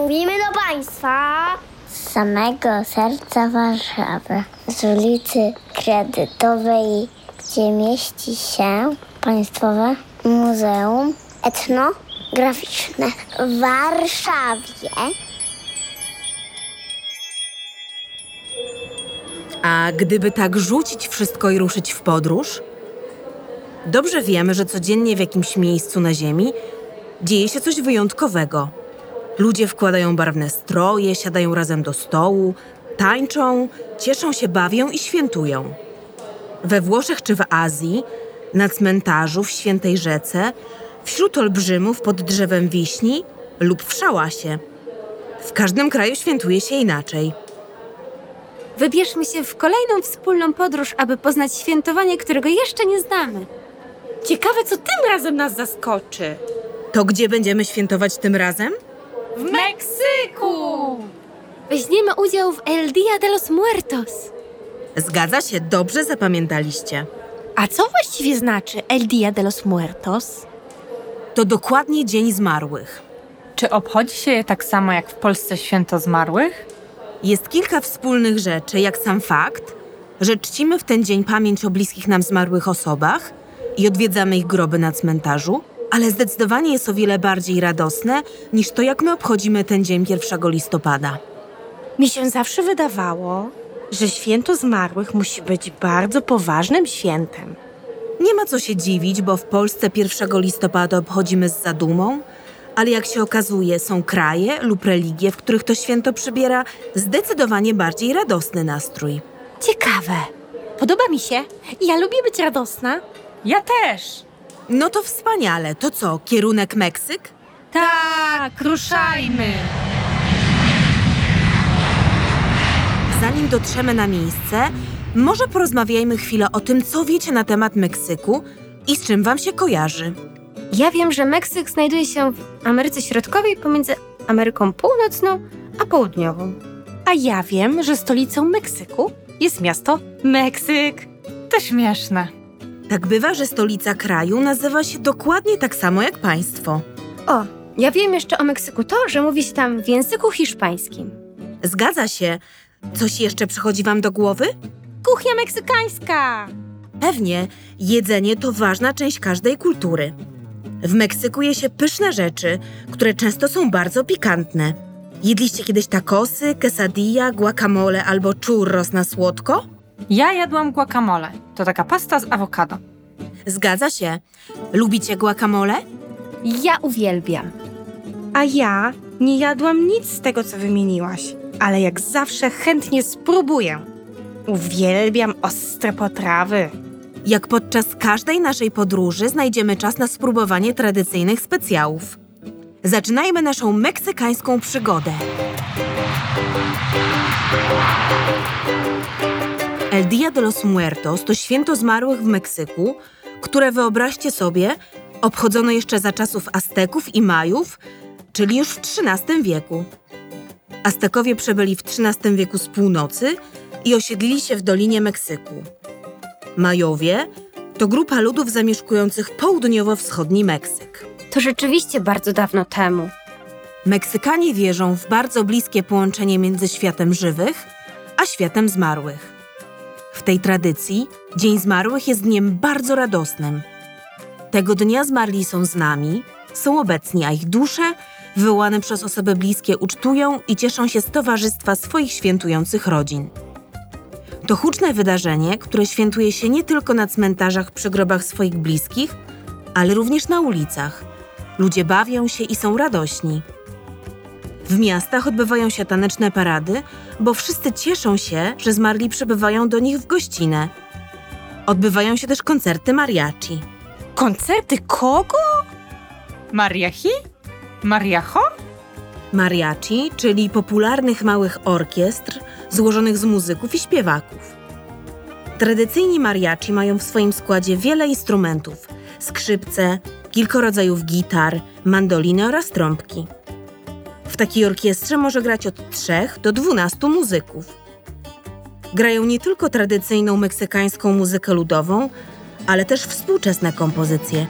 Mówimy do Państwa z samego serca Warszawy, z ulicy Kredytowej, gdzie mieści się Państwowe Muzeum Etnograficzne w Warszawie. A gdyby tak rzucić wszystko i ruszyć w podróż? Dobrze wiemy, że codziennie w jakimś miejscu na Ziemi dzieje się coś wyjątkowego. Ludzie wkładają barwne stroje, siadają razem do stołu, tańczą, cieszą się, bawią i świętują. We Włoszech czy w Azji, na cmentarzu w Świętej Rzece, wśród olbrzymów pod drzewem wiśni lub w szałasie. W każdym kraju świętuje się inaczej. Wybierzmy się w kolejną wspólną podróż, aby poznać świętowanie, którego jeszcze nie znamy. Ciekawe, co tym razem nas zaskoczy. To gdzie będziemy świętować tym razem? W Meksyku! Weźmiemy udział w El Dia de los Muertos. Zgadza się, dobrze zapamiętaliście. A co właściwie znaczy El Dia de los Muertos? To dokładnie Dzień Zmarłych. Czy obchodzi się je tak samo jak w Polsce święto zmarłych? Jest kilka wspólnych rzeczy, jak sam fakt, że czcimy w ten dzień pamięć o bliskich nam zmarłych osobach i odwiedzamy ich groby na cmentarzu, ale zdecydowanie jest o wiele bardziej radosne niż to, jak my obchodzimy ten dzień 1 listopada. Mi się zawsze wydawało, że święto zmarłych musi być bardzo poważnym świętem. Nie ma co się dziwić, bo w Polsce 1 listopada obchodzimy z zadumą, ale jak się okazuje, są kraje lub religie, w których to święto przybiera zdecydowanie bardziej radosny nastrój. Ciekawe. Podoba mi się. Ja lubię być radosna. Ja też! No to wspaniale. To co, kierunek Meksyk? Tak, ruszajmy! Zanim dotrzemy na miejsce, może porozmawiajmy chwilę o tym, co wiecie na temat Meksyku i z czym wam się kojarzy. Ja wiem, że Meksyk znajduje się w Ameryce Środkowej pomiędzy Ameryką Północną a Południową. A ja wiem, że stolicą Meksyku jest miasto Meksyk. To śmieszne. Tak bywa, że stolica kraju nazywa się dokładnie tak samo jak państwo. O, ja wiem jeszcze o Meksyku to, że mówi się tam w języku hiszpańskim. Zgadza się. Coś jeszcze przychodzi wam do głowy? Kuchnia meksykańska. Pewnie, jedzenie to ważna część każdej kultury. W Meksyku je się pyszne rzeczy, które często są bardzo pikantne. Jedliście kiedyś tacosy, quesadilla, guacamole albo churros na słodko? Ja jadłam guacamole. To taka pasta z awokado. Zgadza się. Lubicie guacamole? Ja uwielbiam. A ja nie jadłam nic z tego, co wymieniłaś, ale jak zawsze chętnie spróbuję. Uwielbiam ostre potrawy. Jak podczas każdej naszej podróży znajdziemy czas na spróbowanie tradycyjnych specjałów. Zaczynajmy naszą meksykańską przygodę. El Dia de los Muertos to święto zmarłych w Meksyku, które wyobraźcie sobie, obchodzono jeszcze za czasów Azteków i Majów, czyli już w XIII wieku. Aztekowie przebyli w XIII wieku z północy i osiedlili się w Dolinie Meksyku. Majowie to grupa ludów zamieszkujących południowo-wschodni Meksyk. To rzeczywiście bardzo dawno temu. Meksykanie wierzą w bardzo bliskie połączenie między światem żywych a światem zmarłych. W tej tradycji Dzień Zmarłych jest dniem bardzo radosnym. Tego dnia zmarli są z nami, są obecni, a ich dusze, wywołane przez osoby bliskie, ucztują i cieszą się z towarzystwa swoich świętujących rodzin. To huczne wydarzenie, które świętuje się nie tylko na cmentarzach przy grobach swoich bliskich, ale również na ulicach. Ludzie bawią się i są radośni. W miastach odbywają się taneczne parady, bo wszyscy cieszą się, że zmarli przybywają do nich w gościnę. Odbywają się też koncerty mariachi. Koncerty kogo? Mariachi? Mariacho? Mariachi, czyli popularnych małych orkiestr złożonych z muzyków i śpiewaków. Tradycyjni mariachi mają w swoim składzie wiele instrumentów: skrzypce, kilka rodzajów gitar, mandoliny oraz trąbki takiej orkiestrze może grać od 3 do 12 muzyków. Grają nie tylko tradycyjną meksykańską muzykę ludową, ale też współczesne kompozycje.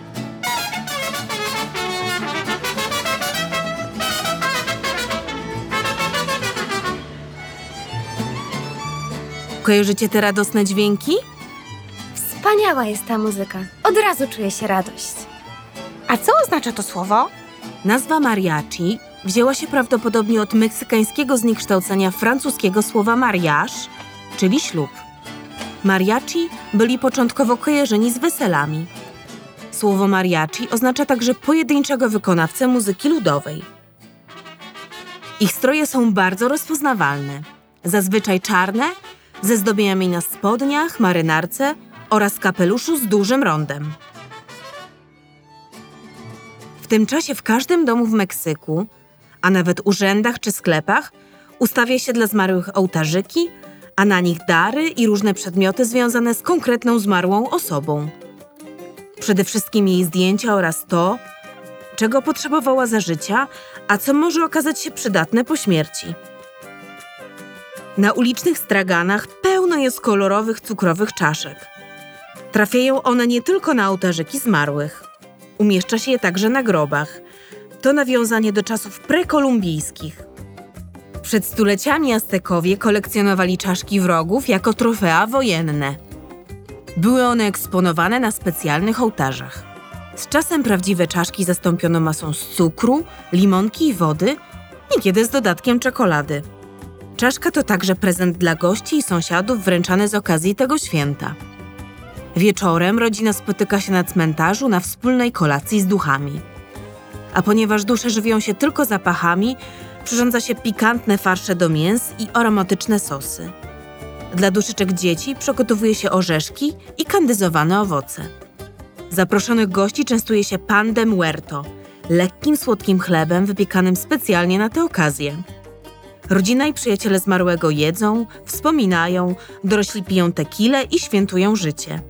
Kojarzycie te radosne dźwięki? Wspaniała jest ta muzyka. Od razu czuję się radość. A co oznacza to słowo? Nazwa mariachi wzięła się prawdopodobnie od meksykańskiego zniekształcenia francuskiego słowa mariage, czyli ślub. Mariachi byli początkowo kojarzeni z weselami. Słowo mariachi oznacza także pojedynczego wykonawcę muzyki ludowej. Ich stroje są bardzo rozpoznawalne. Zazwyczaj czarne, ze zdobieniami na spodniach, marynarce oraz kapeluszu z dużym rondem. W tym czasie w każdym domu w Meksyku, a nawet urzędach czy sklepach, ustawia się dla zmarłych ołtarzyki, a na nich dary i różne przedmioty związane z konkretną zmarłą osobą. Przede wszystkim jej zdjęcia oraz to, czego potrzebowała za życia, a co może okazać się przydatne po śmierci. Na ulicznych straganach pełno jest kolorowych cukrowych czaszek. Trafiają one nie tylko na ołtarzyki zmarłych. Umieszcza się je także na grobach. To nawiązanie do czasów prekolumbijskich. Przed stuleciami Aztekowie kolekcjonowali czaszki wrogów jako trofea wojenne. Były one eksponowane na specjalnych ołtarzach. Z czasem prawdziwe czaszki zastąpiono masą z cukru, limonki i wody, niekiedy z dodatkiem czekolady. Czaszka to także prezent dla gości i sąsiadów wręczany z okazji tego święta. Wieczorem rodzina spotyka się na cmentarzu na wspólnej kolacji z duchami. A ponieważ dusze żywią się tylko zapachami, przyrządza się pikantne farsze do mięs i aromatyczne sosy. Dla duszyczek dzieci przygotowuje się orzeszki i kandyzowane owoce. Zaproszonych gości częstuje się pan de muerto, lekkim, słodkim chlebem wypiekanym specjalnie na tę okazję. Rodzina i przyjaciele zmarłego jedzą, wspominają, dorośli piją tequilę i świętują życie.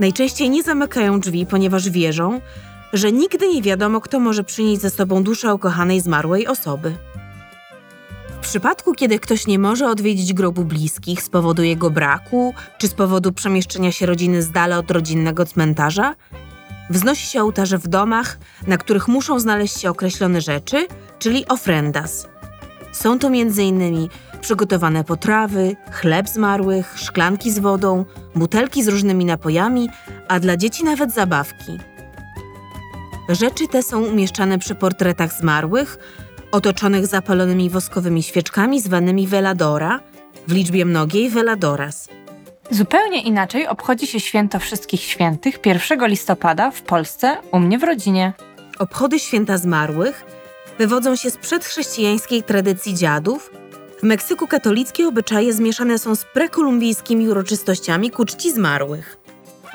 Najczęściej nie zamykają drzwi, ponieważ wierzą, że nigdy nie wiadomo, kto może przynieść ze sobą duszę ukochanej zmarłej osoby. W przypadku, kiedy ktoś nie może odwiedzić grobu bliskich z powodu jego braku, czy z powodu przemieszczenia się rodziny z dala od rodzinnego cmentarza, wznosi się ołtarze w domach, na których muszą znaleźć się określone rzeczy, czyli ofrendas. Są to m.in. przygotowane potrawy, chleb zmarłych, szklanki z wodą, butelki z różnymi napojami, a dla dzieci nawet zabawki. Rzeczy te są umieszczane przy portretach zmarłych, otoczonych zapalonymi woskowymi świeczkami zwanymi veladora, w liczbie mnogiej veladoras. Zupełnie inaczej obchodzi się święto Wszystkich Świętych 1 listopada w Polsce, u mnie w rodzinie. Obchody święta zmarłych wywodzą się z przedchrześcijańskiej tradycji dziadów. W Meksyku katolickie obyczaje zmieszane są z prekolumbijskimi uroczystościami ku czci zmarłych.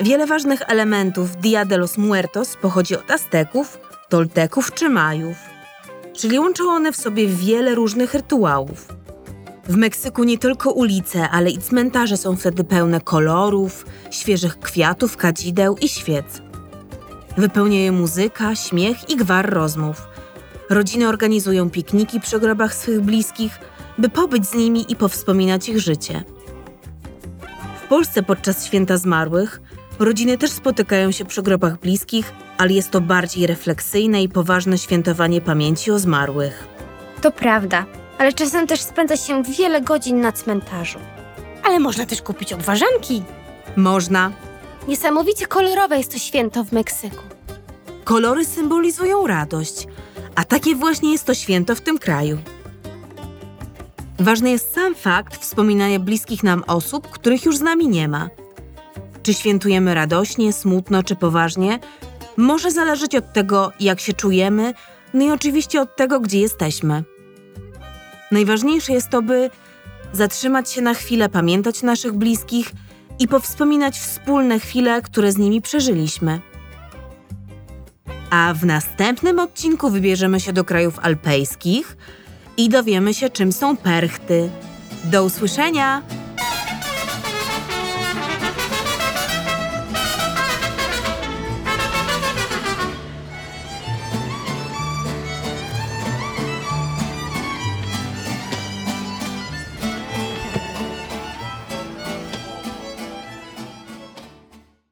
Wiele ważnych elementów Dia de los Muertos pochodzi od Azteków, Tolteków czy Majów, czyli łączą one w sobie wiele różnych rytuałów. W Meksyku nie tylko ulice, ale i cmentarze są wtedy pełne kolorów, świeżych kwiatów, kadzideł i świec. Wypełnia je muzyka, śmiech i gwar rozmów. Rodziny organizują pikniki przy grobach swych bliskich, by pobyć z nimi i powspominać ich życie. W Polsce podczas święta zmarłych rodziny też spotykają się przy grobach bliskich, ale jest to bardziej refleksyjne i poważne świętowanie pamięci o zmarłych. To prawda, ale czasem też spędza się wiele godzin na cmentarzu. Ale można też kupić odważanki. Można. Niesamowicie kolorowe jest to święto w Meksyku. Kolory symbolizują radość, a takie właśnie jest to święto w tym kraju. Ważny jest sam fakt wspominania bliskich nam osób, których już z nami nie ma. Czy świętujemy radośnie, smutno czy poważnie, może zależeć od tego, jak się czujemy, no i oczywiście od tego, gdzie jesteśmy. Najważniejsze jest to, by zatrzymać się na chwilę, pamiętać naszych bliskich i powspominać wspólne chwile, które z nimi przeżyliśmy. A w następnym odcinku wybierzemy się do krajów alpejskich i dowiemy się, czym są perchty. Do usłyszenia!